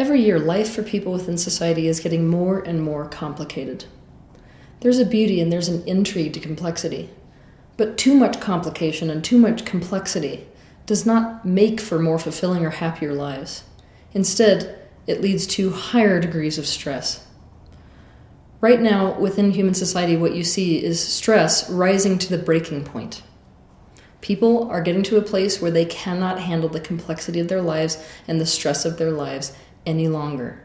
Every year, life for people within society is getting more and more complicated. There's a beauty and there's an intrigue to complexity. But too much complication and too much complexity does not make for more fulfilling or happier lives. Instead, it leads to higher degrees of stress. Right now, within human society, what you see is stress rising to the breaking point. People are getting to a place where they cannot handle the complexity of their lives and the stress of their lives any longer.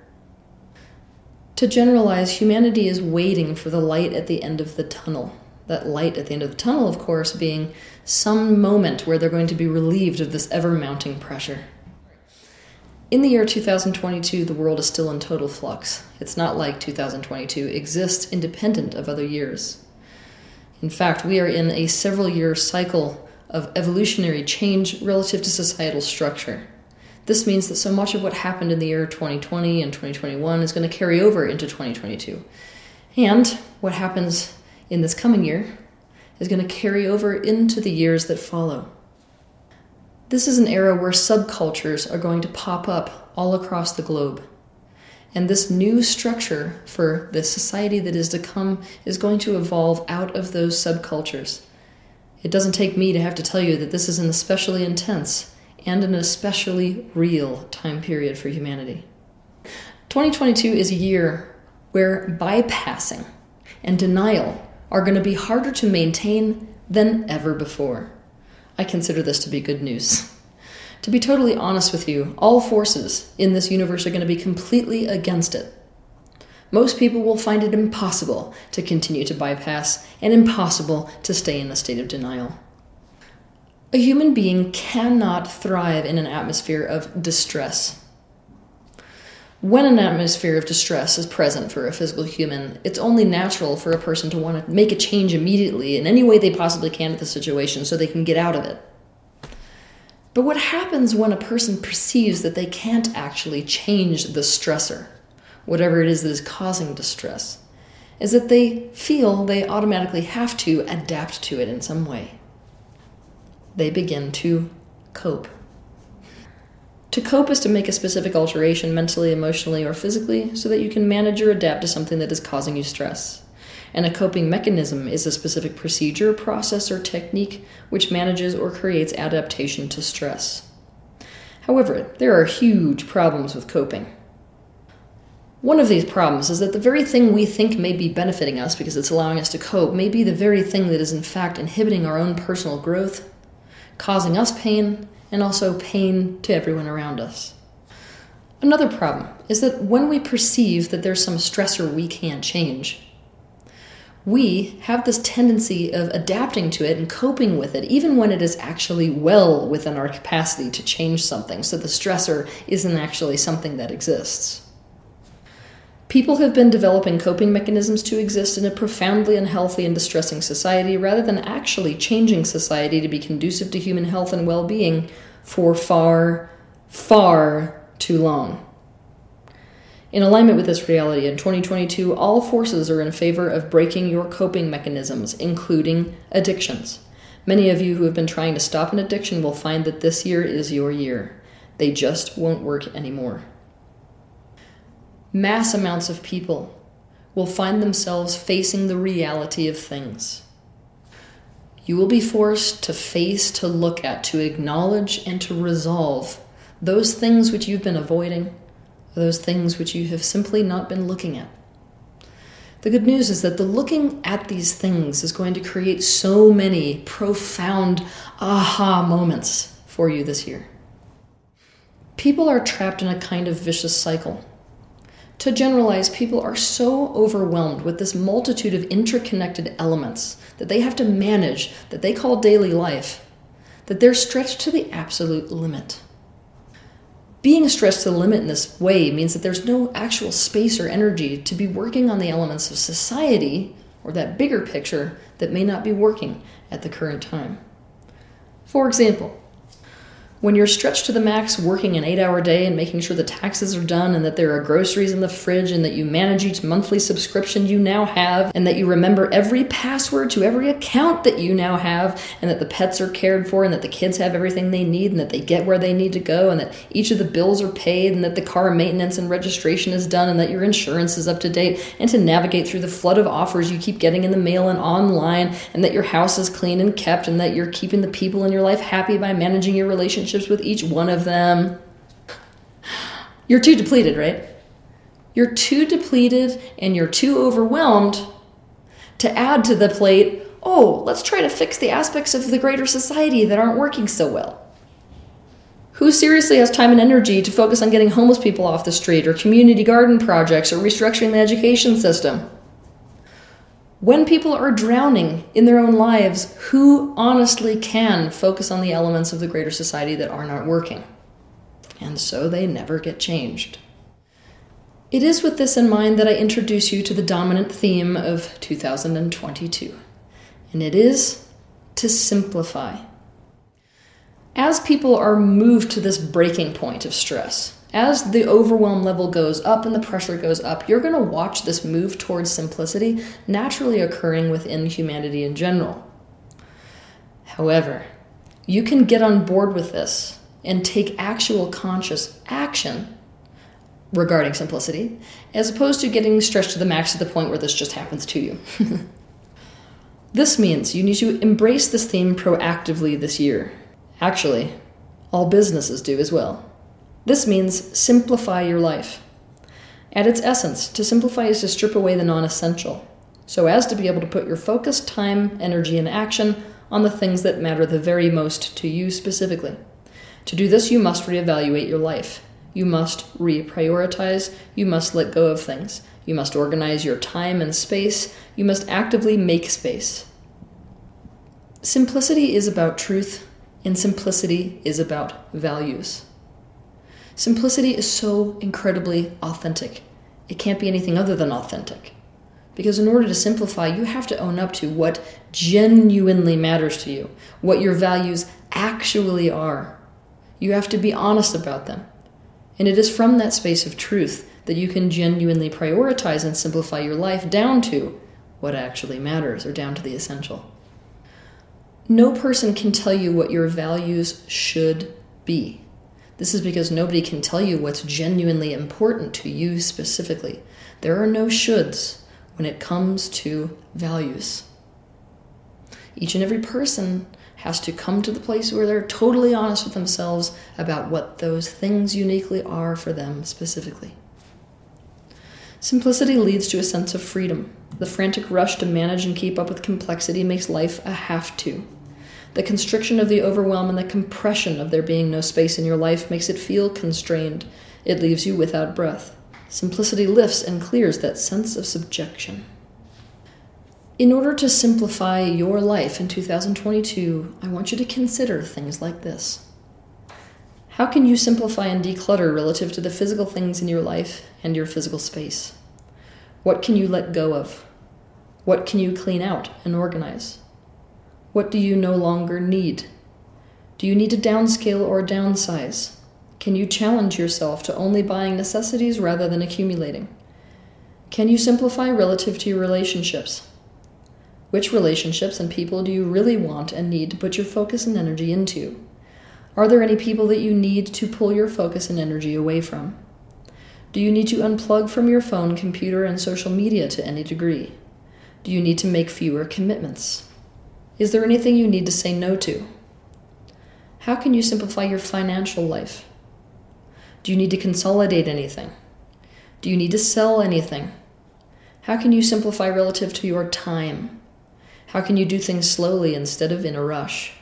To generalize, humanity is waiting for the light at the end of the tunnel. That light at the end of the tunnel, of course, being some moment where they're going to be relieved of this ever mounting pressure. In the year 2022, the world is still in total flux. It's not like 2022 exists independent of other years. In fact, we are in a several year cycle of evolutionary change relative to societal structure. This means that so much of what happened in the year 2020 and 2021 is going to carry over into 2022. And what happens in this coming year is going to carry over into the years that follow. This is an era where subcultures are going to pop up all across the globe. And this new structure for the society that is to come is going to evolve out of those subcultures. It doesn't take me to have to tell you that this is an especially intense and an especially real time period for humanity. 2022 is a year where bypassing and denial are going to be harder to maintain than ever before. I consider this to be good news. To be totally honest with you, all forces in this universe are going to be completely against it. Most people will find it impossible to continue to bypass and impossible to stay in a state of denial. A human being cannot thrive in an atmosphere of distress. When an atmosphere of distress is present for a physical human, it's only natural for a person to want to make a change immediately in any way they possibly can to the situation so they can get out of it. But what happens when a person perceives that they can't actually change the stressor, whatever it is that is causing distress, is that they feel they automatically have to adapt to it in some way they begin to cope. To cope is to make a specific alteration mentally, emotionally, or physically so that you can manage or adapt to something that is causing you stress. And a coping mechanism is a specific procedure, process, or technique which manages or creates adaptation to stress. However, there are huge problems with coping. One of these problems is that the very thing we think may be benefiting us because it's allowing us to cope may be the very thing that is in fact inhibiting our own personal growth causing us pain and also pain to everyone around us. Another problem is that when we perceive that there's some stressor we can't change, we have this tendency of adapting to it and coping with it, even when it is actually well within our capacity to change something. So the stressor isn't actually something that exists. People have been developing coping mechanisms to exist in a profoundly unhealthy and distressing society rather than actually changing society to be conducive to human health and well being for far, far too long. In alignment with this reality, in 2022, all forces are in favor of breaking your coping mechanisms, including addictions. Many of you who have been trying to stop an addiction will find that this year is your year. They just won't work anymore mass amounts of people will find themselves facing the reality of things. You will be forced to face, to look at, to acknowledge, and to resolve those things which you've been avoiding, those things which you have simply not been looking at. The good news is that the looking at these things is going to create so many profound aha moments for you this year. People are trapped in a kind of vicious cycle to generalize, people are so overwhelmed with this multitude of interconnected elements that they have to manage, that they call daily life, that they're stretched to the absolute limit. Being stretched to the limit in this way means that there's no actual space or energy to be working on the elements of society or that bigger picture that may not be working at the current time. For example, When you're stretched to the max, working an eight hour day and making sure the taxes are done and that there are groceries in the fridge and that you manage each monthly subscription you now have and that you remember every password to every account that you now have and that the pets are cared for and that the kids have everything they need and that they get where they need to go and that each of the bills are paid and that the car maintenance and registration is done and that your insurance is up to date and to navigate through the flood of offers you keep getting in the mail and online and that your house is clean and kept and that you're keeping the people in your life happy by managing your relationships relationships with each one of them. You're too depleted, right? You're too depleted and you're too overwhelmed to add to the plate, oh, let's try to fix the aspects of the greater society that aren't working so well. Who seriously has time and energy to focus on getting homeless people off the street or community garden projects or restructuring the education system? When people are drowning in their own lives, who honestly can focus on the elements of the greater society that are not working? And so they never get changed. It is with this in mind that I introduce you to the dominant theme of 2022, and it is to simplify. As people are moved to this breaking point of stress, as the overwhelm level goes up and the pressure goes up, you're going to watch this move towards simplicity naturally occurring within humanity in general. However, you can get on board with this and take actual conscious action regarding simplicity, as opposed to getting stretched to the max to the point where this just happens to you. this means you need to embrace this theme proactively this year. Actually, all businesses do as well. This means simplify your life. At its essence, to simplify is to strip away the non essential, so as to be able to put your focus, time, energy, and action on the things that matter the very most to you specifically. To do this, you must reevaluate your life. You must reprioritize. You must let go of things. You must organize your time and space. You must actively make space. Simplicity is about truth, and simplicity is about values. Simplicity is so incredibly authentic. It can't be anything other than authentic. Because in order to simplify, you have to own up to what genuinely matters to you, what your values actually are. You have to be honest about them. And it is from that space of truth that you can genuinely prioritize and simplify your life down to what actually matters or down to the essential. No person can tell you what your values should be. This is because nobody can tell you what's genuinely important to you specifically. There are no shoulds when it comes to values. Each and every person has to come to the place where they're totally honest with themselves about what those things uniquely are for them specifically. Simplicity leads to a sense of freedom. The frantic rush to manage and keep up with complexity makes life a have to. The constriction of the overwhelm and the compression of there being no space in your life makes it feel constrained. It leaves you without breath. Simplicity lifts and clears that sense of subjection. In order to simplify your life in 2022, I want you to consider things like this. How can you simplify and declutter relative to the physical things in your life and your physical space? What can you let go of? What can you clean out and organize? What do you no longer need? Do you need to downscale or downsize? Can you challenge yourself to only buying necessities rather than accumulating? Can you simplify relative to your relationships? Which relationships and people do you really want and need to put your focus and energy into? Are there any people that you need to pull your focus and energy away from? Do you need to unplug from your phone, computer, and social media to any degree? Do you need to make fewer commitments? Is there anything you need to say no to? How can you simplify your financial life? Do you need to consolidate anything? Do you need to sell anything? How can you simplify relative to your time? How can you do things slowly instead of in a rush?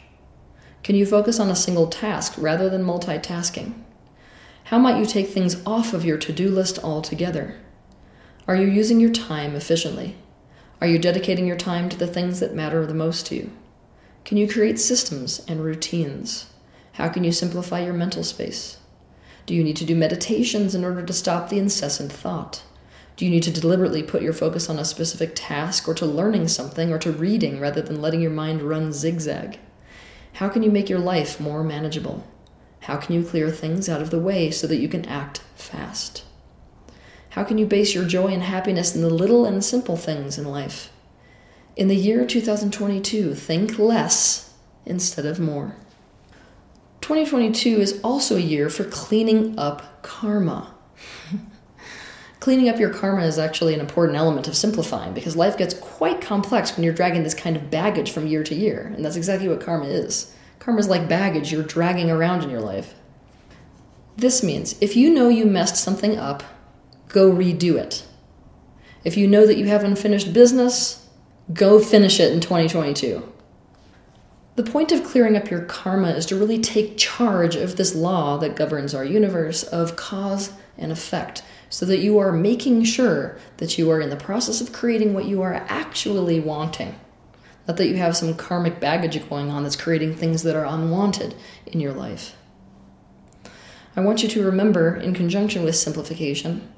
Can you focus on a single task rather than multitasking? How might you take things off of your to do list altogether? Are you using your time efficiently? Are you dedicating your time to the things that matter the most to you? Can you create systems and routines? How can you simplify your mental space? Do you need to do meditations in order to stop the incessant thought? Do you need to deliberately put your focus on a specific task or to learning something or to reading rather than letting your mind run zigzag? How can you make your life more manageable? How can you clear things out of the way so that you can act fast? How can you base your joy and happiness in the little and simple things in life? In the year 2022, think less instead of more. 2022 is also a year for cleaning up karma. cleaning up your karma is actually an important element of simplifying because life gets quite complex when you're dragging this kind of baggage from year to year, and that's exactly what karma is. Karma is like baggage you're dragging around in your life. This means if you know you messed something up, go redo it. If you know that you have unfinished business, go finish it in 2022. The point of clearing up your karma is to really take charge of this law that governs our universe of cause and effect, so that you are making sure that you are in the process of creating what you are actually wanting. Not that you have some karmic baggage going on that's creating things that are unwanted in your life. I want you to remember, in conjunction with simplification,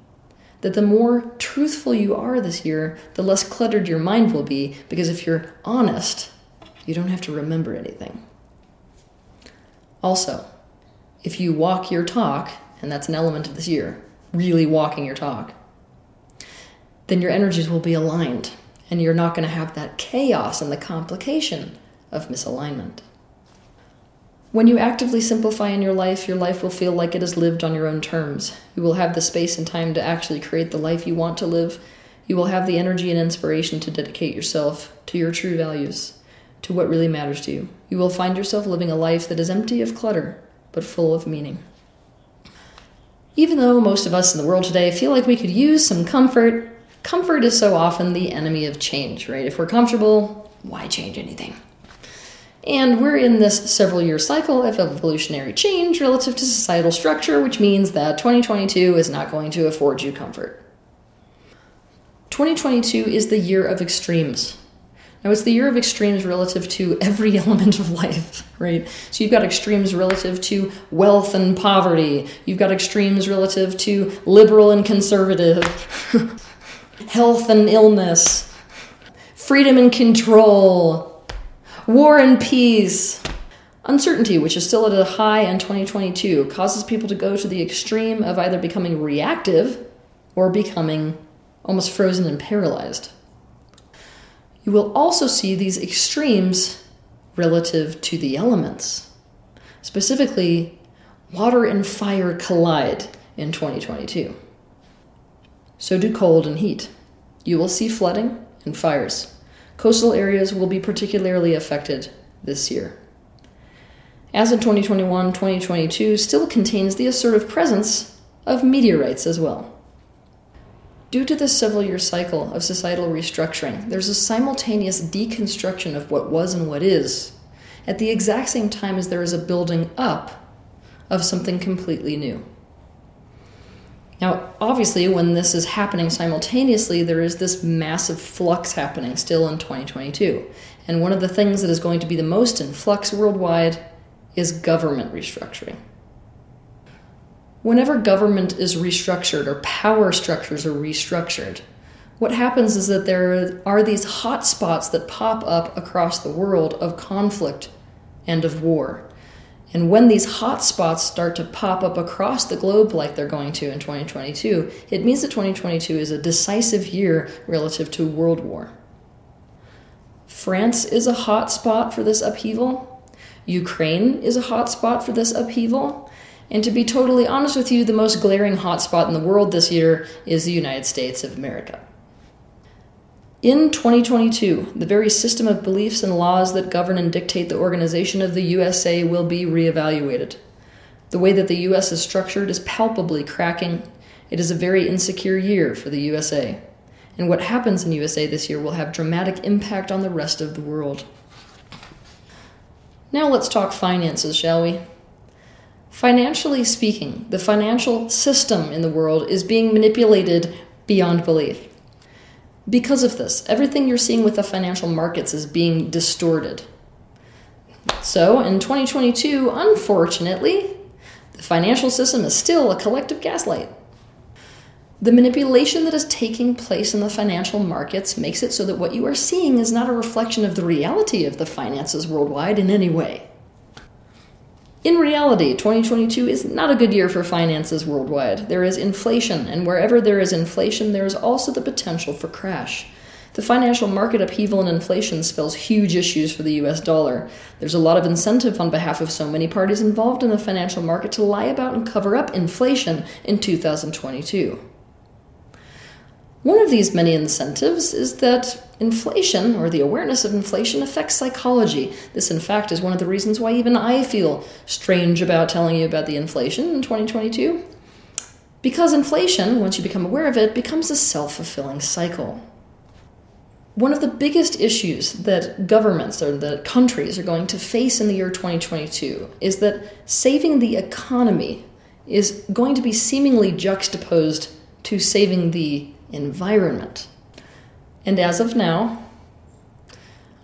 that the more truthful you are this year, the less cluttered your mind will be, because if you're honest, you don't have to remember anything. Also, if you walk your talk, and that's an element of this year, really walking your talk, then your energies will be aligned, and you're not going to have that chaos and the complication of misalignment. When you actively simplify in your life, your life will feel like it is lived on your own terms. You will have the space and time to actually create the life you want to live. You will have the energy and inspiration to dedicate yourself to your true values, to what really matters to you. You will find yourself living a life that is empty of clutter, but full of meaning. Even though most of us in the world today feel like we could use some comfort, comfort is so often the enemy of change, right? If we're comfortable, why change anything? And we're in this several year cycle of evolutionary change relative to societal structure, which means that 2022 is not going to afford you comfort. 2022 is the year of extremes. Now, it's the year of extremes relative to every element of life, right? So you've got extremes relative to wealth and poverty, you've got extremes relative to liberal and conservative, health and illness, freedom and control, War and peace. Uncertainty, which is still at a high in 2022, causes people to go to the extreme of either becoming reactive or becoming almost frozen and paralyzed. You will also see these extremes relative to the elements. Specifically, water and fire collide in 2022. So do cold and heat. You will see flooding and fires. Coastal areas will be particularly affected this year. As in 2021, 2022 still contains the assertive presence of meteorites as well. Due to this several year cycle of societal restructuring, there's a simultaneous deconstruction of what was and what is, at the exact same time as there is a building up of something completely new. Now, obviously, when this is happening simultaneously, there is this massive flux happening still in 2022. And one of the things that is going to be the most in flux worldwide is government restructuring. Whenever government is restructured or power structures are restructured, what happens is that there are these hot spots that pop up across the world of conflict and of war. And when these hot spots start to pop up across the globe like they're going to in 2022, it means that 2022 is a decisive year relative to world war. France is a hot spot for this upheaval. Ukraine is a hot spot for this upheaval. And to be totally honest with you, the most glaring hotspot in the world this year is the United States of America. In 2022, the very system of beliefs and laws that govern and dictate the organization of the USA will be reevaluated. The way that the US is structured is palpably cracking. It is a very insecure year for the USA. And what happens in USA this year will have dramatic impact on the rest of the world. Now let's talk finances, shall we? Financially speaking, the financial system in the world is being manipulated beyond belief. Because of this, everything you're seeing with the financial markets is being distorted. So, in 2022, unfortunately, the financial system is still a collective gaslight. The manipulation that is taking place in the financial markets makes it so that what you are seeing is not a reflection of the reality of the finances worldwide in any way. In reality, 2022 is not a good year for finances worldwide. There is inflation, and wherever there is inflation, there is also the potential for crash. The financial market upheaval and inflation spells huge issues for the US dollar. There's a lot of incentive on behalf of so many parties involved in the financial market to lie about and cover up inflation in 2022. One of these many incentives is that inflation, or the awareness of inflation, affects psychology. This, in fact, is one of the reasons why even I feel strange about telling you about the inflation in 2022. Because inflation, once you become aware of it, becomes a self fulfilling cycle. One of the biggest issues that governments or that countries are going to face in the year 2022 is that saving the economy is going to be seemingly juxtaposed to saving the environment. And as of now,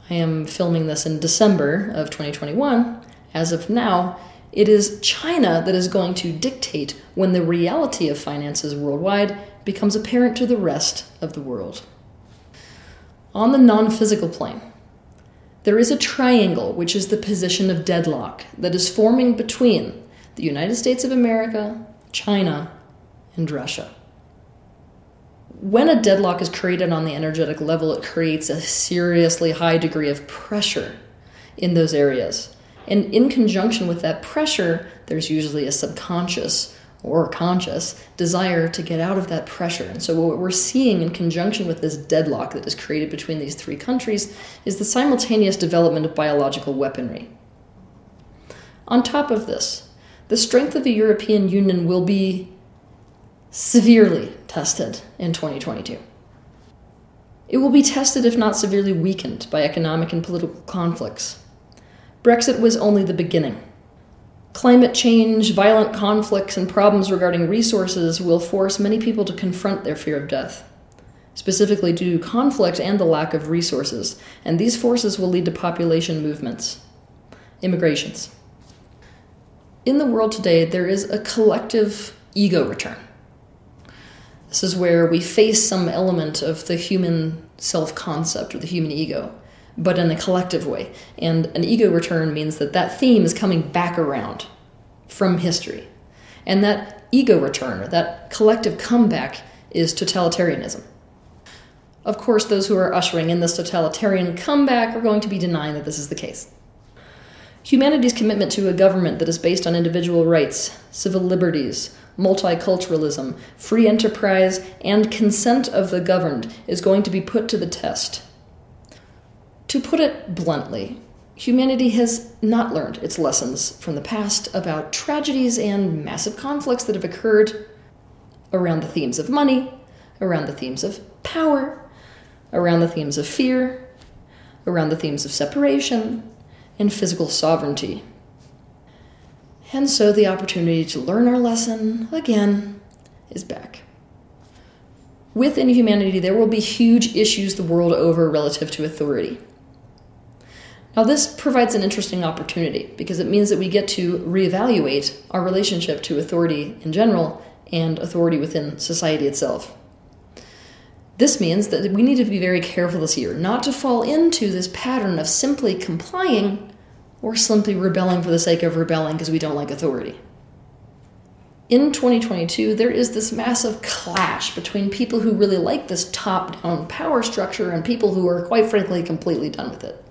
I am filming this in December of 2021. As of now, it is China that is going to dictate when the reality of finances worldwide becomes apparent to the rest of the world. On the non physical plane, there is a triangle, which is the position of deadlock, that is forming between the United States of America, China, and Russia. When a deadlock is created on the energetic level, it creates a seriously high degree of pressure in those areas. And in conjunction with that pressure, there's usually a subconscious or conscious desire to get out of that pressure. And so, what we're seeing in conjunction with this deadlock that is created between these three countries is the simultaneous development of biological weaponry. On top of this, the strength of the European Union will be severely tested in 2022. It will be tested, if not severely weakened, by economic and political conflicts. Brexit was only the beginning. Climate change, violent conflicts, and problems regarding resources will force many people to confront their fear of death, specifically due to conflict and the lack of resources, and these forces will lead to population movements, immigrations. In the world today, there is a collective ego return. This is where we face some element of the human self concept or the human ego but in a collective way. And an ego return means that that theme is coming back around from history. And that ego return, or that collective comeback, is totalitarianism. Of course, those who are ushering in this totalitarian comeback are going to be denying that this is the case. Humanity's commitment to a government that is based on individual rights, civil liberties, multiculturalism, free enterprise, and consent of the governed is going to be put to the test to put it bluntly, humanity has not learned its lessons from the past about tragedies and massive conflicts that have occurred around the themes of money, around the themes of power, around the themes of fear, around the themes of separation, and physical sovereignty. And so the opportunity to learn our lesson again is back. Within humanity, there will be huge issues the world over relative to authority. Now, this provides an interesting opportunity because it means that we get to reevaluate our relationship to authority in general and authority within society itself. This means that we need to be very careful this year not to fall into this pattern of simply complying or simply rebelling for the sake of rebelling because we don't like authority. In 2022, there is this massive clash between people who really like this top down power structure and people who are, quite frankly, completely done with it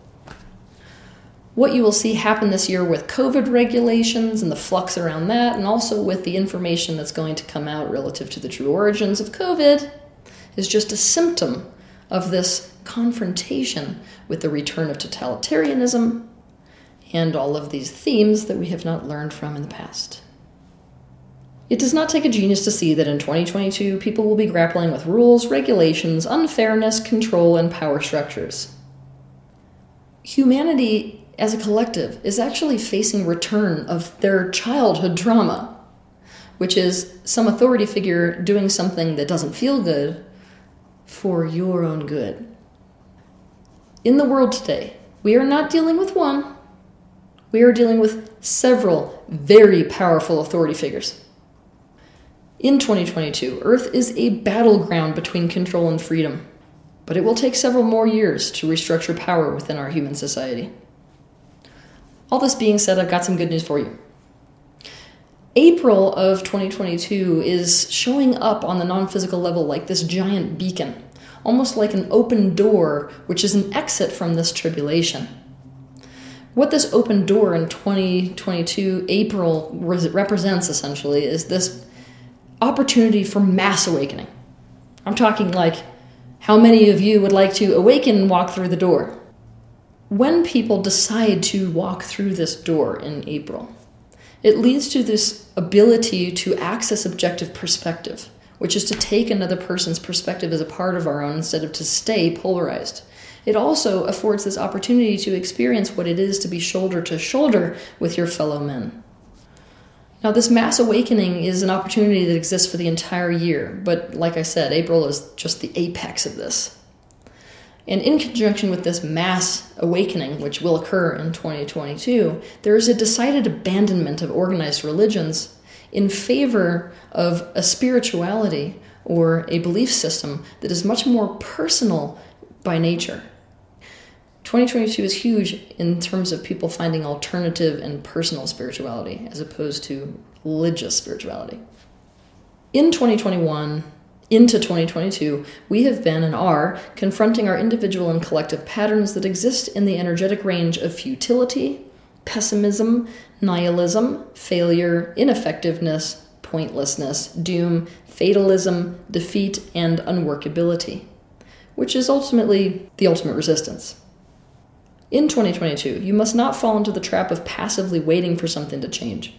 what you will see happen this year with COVID regulations and the flux around that, and also with the information that's going to come out relative to the true origins of COVID, is just a symptom of this confrontation with the return of totalitarianism and all of these themes that we have not learned from in the past. It does not take a genius to see that in 2022, people will be grappling with rules, regulations, unfairness, control, and power structures. Humanity as a collective is actually facing return of their childhood trauma, which is some authority figure doing something that doesn't feel good for your own good. In the world today, we are not dealing with one, we are dealing with several very powerful authority figures. In 2022, Earth is a battleground between control and freedom, but it will take several more years to restructure power within our human society. All this being said, I've got some good news for you. April of 2022 is showing up on the non physical level like this giant beacon, almost like an open door, which is an exit from this tribulation. What this open door in 2022 April represents essentially is this opportunity for mass awakening. I'm talking like how many of you would like to awaken and walk through the door? When people decide to walk through this door in April, it leads to this ability to access objective perspective, which is to take another person's perspective as a part of our own instead of to stay polarized. It also affords this opportunity to experience what it is to be shoulder to shoulder with your fellow men. Now, this mass awakening is an opportunity that exists for the entire year, but like I said, April is just the apex of this. And in conjunction with this mass awakening, which will occur in 2022, there is a decided abandonment of organized religions in favor of a spirituality or a belief system that is much more personal by nature. 2022 is huge in terms of people finding alternative and personal spirituality as opposed to religious spirituality. In 2021, into 2022, we have been and are confronting our individual and collective patterns that exist in the energetic range of futility, pessimism, nihilism, failure, ineffectiveness, pointlessness, doom, fatalism, defeat, and unworkability, which is ultimately the ultimate resistance. In 2022, you must not fall into the trap of passively waiting for something to change,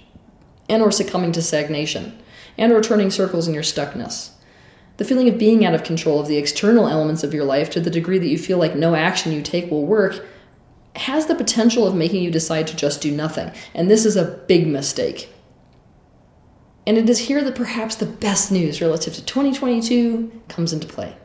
and or succumbing to stagnation, and or turning circles in your stuckness. The feeling of being out of control of the external elements of your life to the degree that you feel like no action you take will work has the potential of making you decide to just do nothing. And this is a big mistake. And it is here that perhaps the best news relative to 2022 comes into play.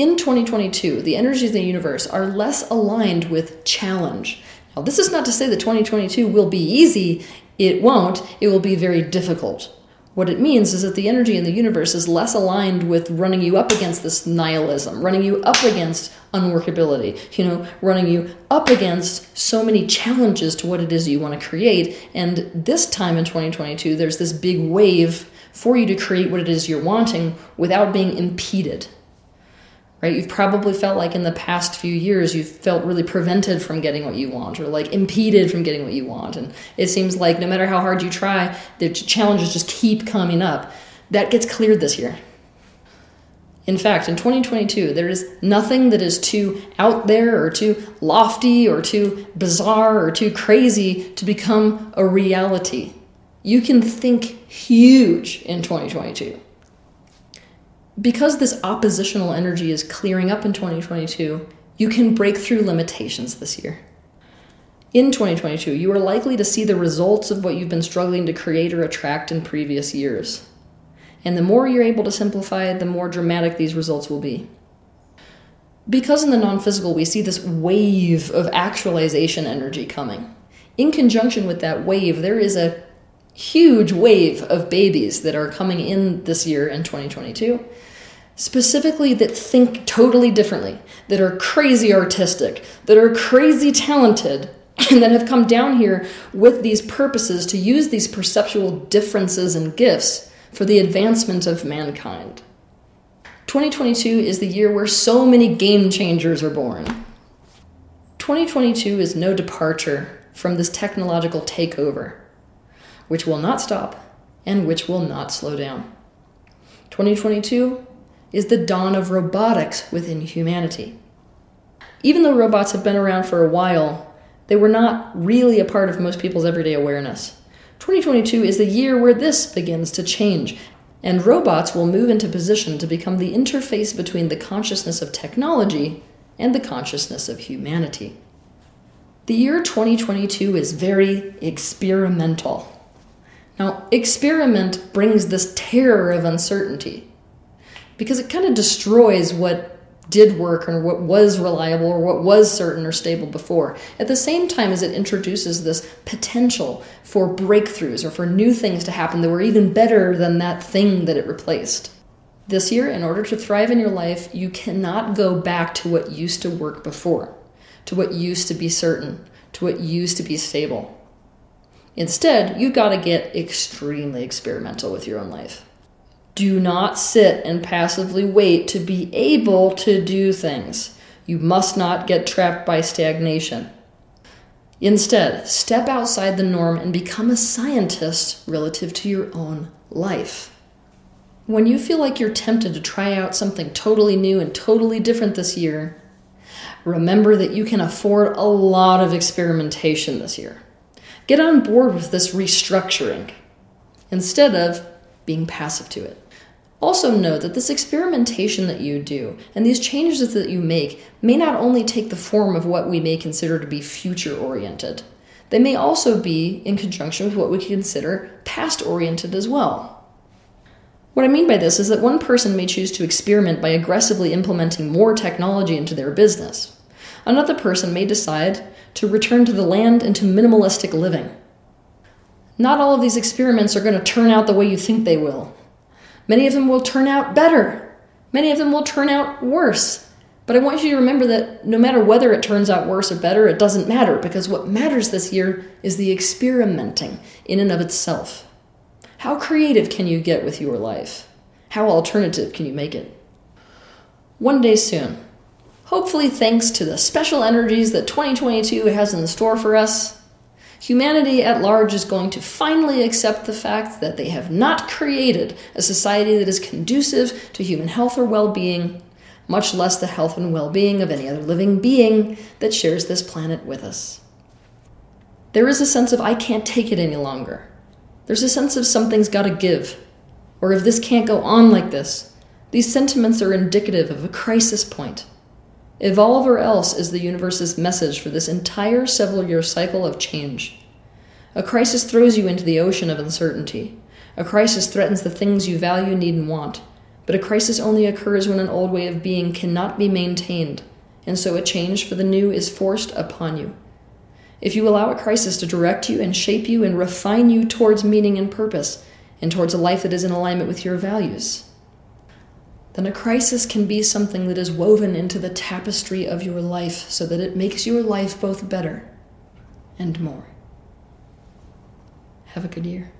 In 2022, the energies of the universe are less aligned with challenge. Now, this is not to say that 2022 will be easy, it won't, it will be very difficult. What it means is that the energy in the universe is less aligned with running you up against this nihilism, running you up against unworkability, you know, running you up against so many challenges to what it is you want to create. And this time in 2022, there's this big wave for you to create what it is you're wanting without being impeded right? You've probably felt like in the past few years you've felt really prevented from getting what you want or like impeded from getting what you want. And it seems like no matter how hard you try, the challenges just keep coming up. That gets cleared this year. In fact, in 2022, there is nothing that is too out there or too lofty or too bizarre or too crazy to become a reality. You can think huge in 2022 because this oppositional energy is clearing up in 2022, you can break through limitations this year. In 2022, you are likely to see the results of what you've been struggling to create or attract in previous years. And the more you're able to simplify, the more dramatic these results will be. Because in the non physical, we see this wave of actualization energy coming. In conjunction with that wave, there is a huge wave of babies that are coming in this year in 2022 specifically that think totally differently, that are crazy artistic, that are crazy talented, and that have come down here with these purposes to use these perceptual differences and gifts for the advancement of mankind. 2022 is the year where so many game changers are born. 2022 is no departure from this technological takeover, which will not stop and which will not slow down. 2022 is the dawn of robotics within humanity. Even though robots have been around for a while, they were not really a part of most people's everyday awareness. 2022 is the year where this begins to change, and robots will move into position to become the interface between the consciousness of technology and the consciousness of humanity. The year 2022 is very experimental. Now, experiment brings this terror of uncertainty because it kind of destroys what did work or what was reliable or what was certain or stable before. At the same time as it introduces this potential for breakthroughs or for new things to happen that were even better than that thing that it replaced. This year, in order to thrive in your life, you cannot go back to what used to work before, to what used to be certain, to what used to be stable. Instead, you've got to get extremely experimental with your own life. Do not sit and passively wait to be able to do things. You must not get trapped by stagnation. Instead, step outside the norm and become a scientist relative to your own life. When you feel like you're tempted to try out something totally new and totally different this year, remember that you can afford a lot of experimentation this year. Get on board with this restructuring instead of being passive to it. Also, note that this experimentation that you do and these changes that you make may not only take the form of what we may consider to be future oriented, they may also be in conjunction with what we consider past oriented as well. What I mean by this is that one person may choose to experiment by aggressively implementing more technology into their business. Another person may decide to return to the land and to minimalistic living. Not all of these experiments are going to turn out the way you think they will. Many of them will turn out better. Many of them will turn out worse. But I want you to remember that no matter whether it turns out worse or better, it doesn't matter because what matters this year is the experimenting in and of itself. How creative can you get with your life? How alternative can you make it? One day soon, hopefully, thanks to the special energies that 2022 has in store for us, humanity at large is going to finally accept the fact that they have not created a society that is conducive to human health or well being, much less the health and well being of any other living being that shares this planet with us. There is a sense of, I can't take it any longer. There's a sense of something's got to give, or if this can't go on like this. These sentiments are indicative of a crisis point. Evolve or else is the universe's message for this entire several year cycle of change. A crisis throws you into the ocean of uncertainty. A crisis threatens the things you value, need, and want. But a crisis only occurs when an old way of being cannot be maintained, and so a change for the new is forced upon you. If you allow a crisis to direct you and shape you and refine you towards meaning and purpose, and towards a life that is in alignment with your values, then a crisis can be something that is woven into the tapestry of your life so that it makes your life both better and more. Have a good year.